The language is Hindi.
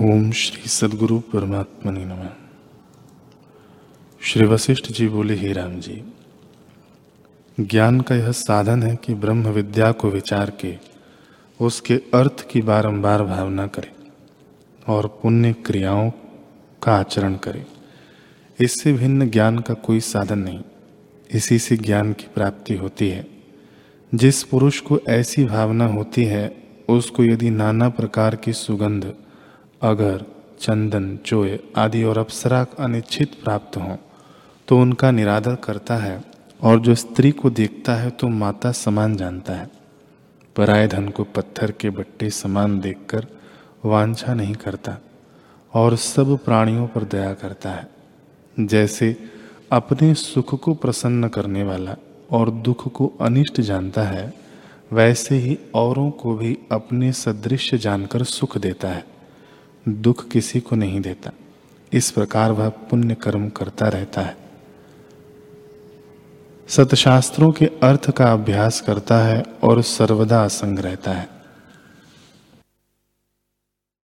ओम श्री सदगुरु परमात्मा नम। श्री वशिष्ठ जी बोले, ही राम जी, ज्ञान का यह साधन है कि ब्रह्म विद्या को विचार के उसके अर्थ की बारंबार भावना करे और पुण्य क्रियाओं का आचरण करे। इससे भिन्न ज्ञान का कोई साधन नहीं। इसी से ज्ञान की प्राप्ति होती है। जिस पुरुष को ऐसी भावना होती है, उसको यदि नाना प्रकार की सुगंध अगर, चंदन, चोय आदि और अप्सरा अनिच्छित प्राप्त हों तो उनका निरादर करता है, और जो स्त्री को देखता है तो माता समान जानता है। पराय धन को पत्थर के बट्टे समान देखकर वांछा नहीं करता, और सब प्राणियों पर दया करता है। जैसे अपने सुख को प्रसन्न करने वाला और दुख को अनिष्ट जानता है, वैसे ही औरों को भी अपने सदृश जानकर सुख देता है। दुख किसी को नहीं देता। इस प्रकार वह पुण्य कर्म करता रहता है। सतशास्त्रों के अर्थ का अभ्यास करता है और सर्वदा असंग रहता है।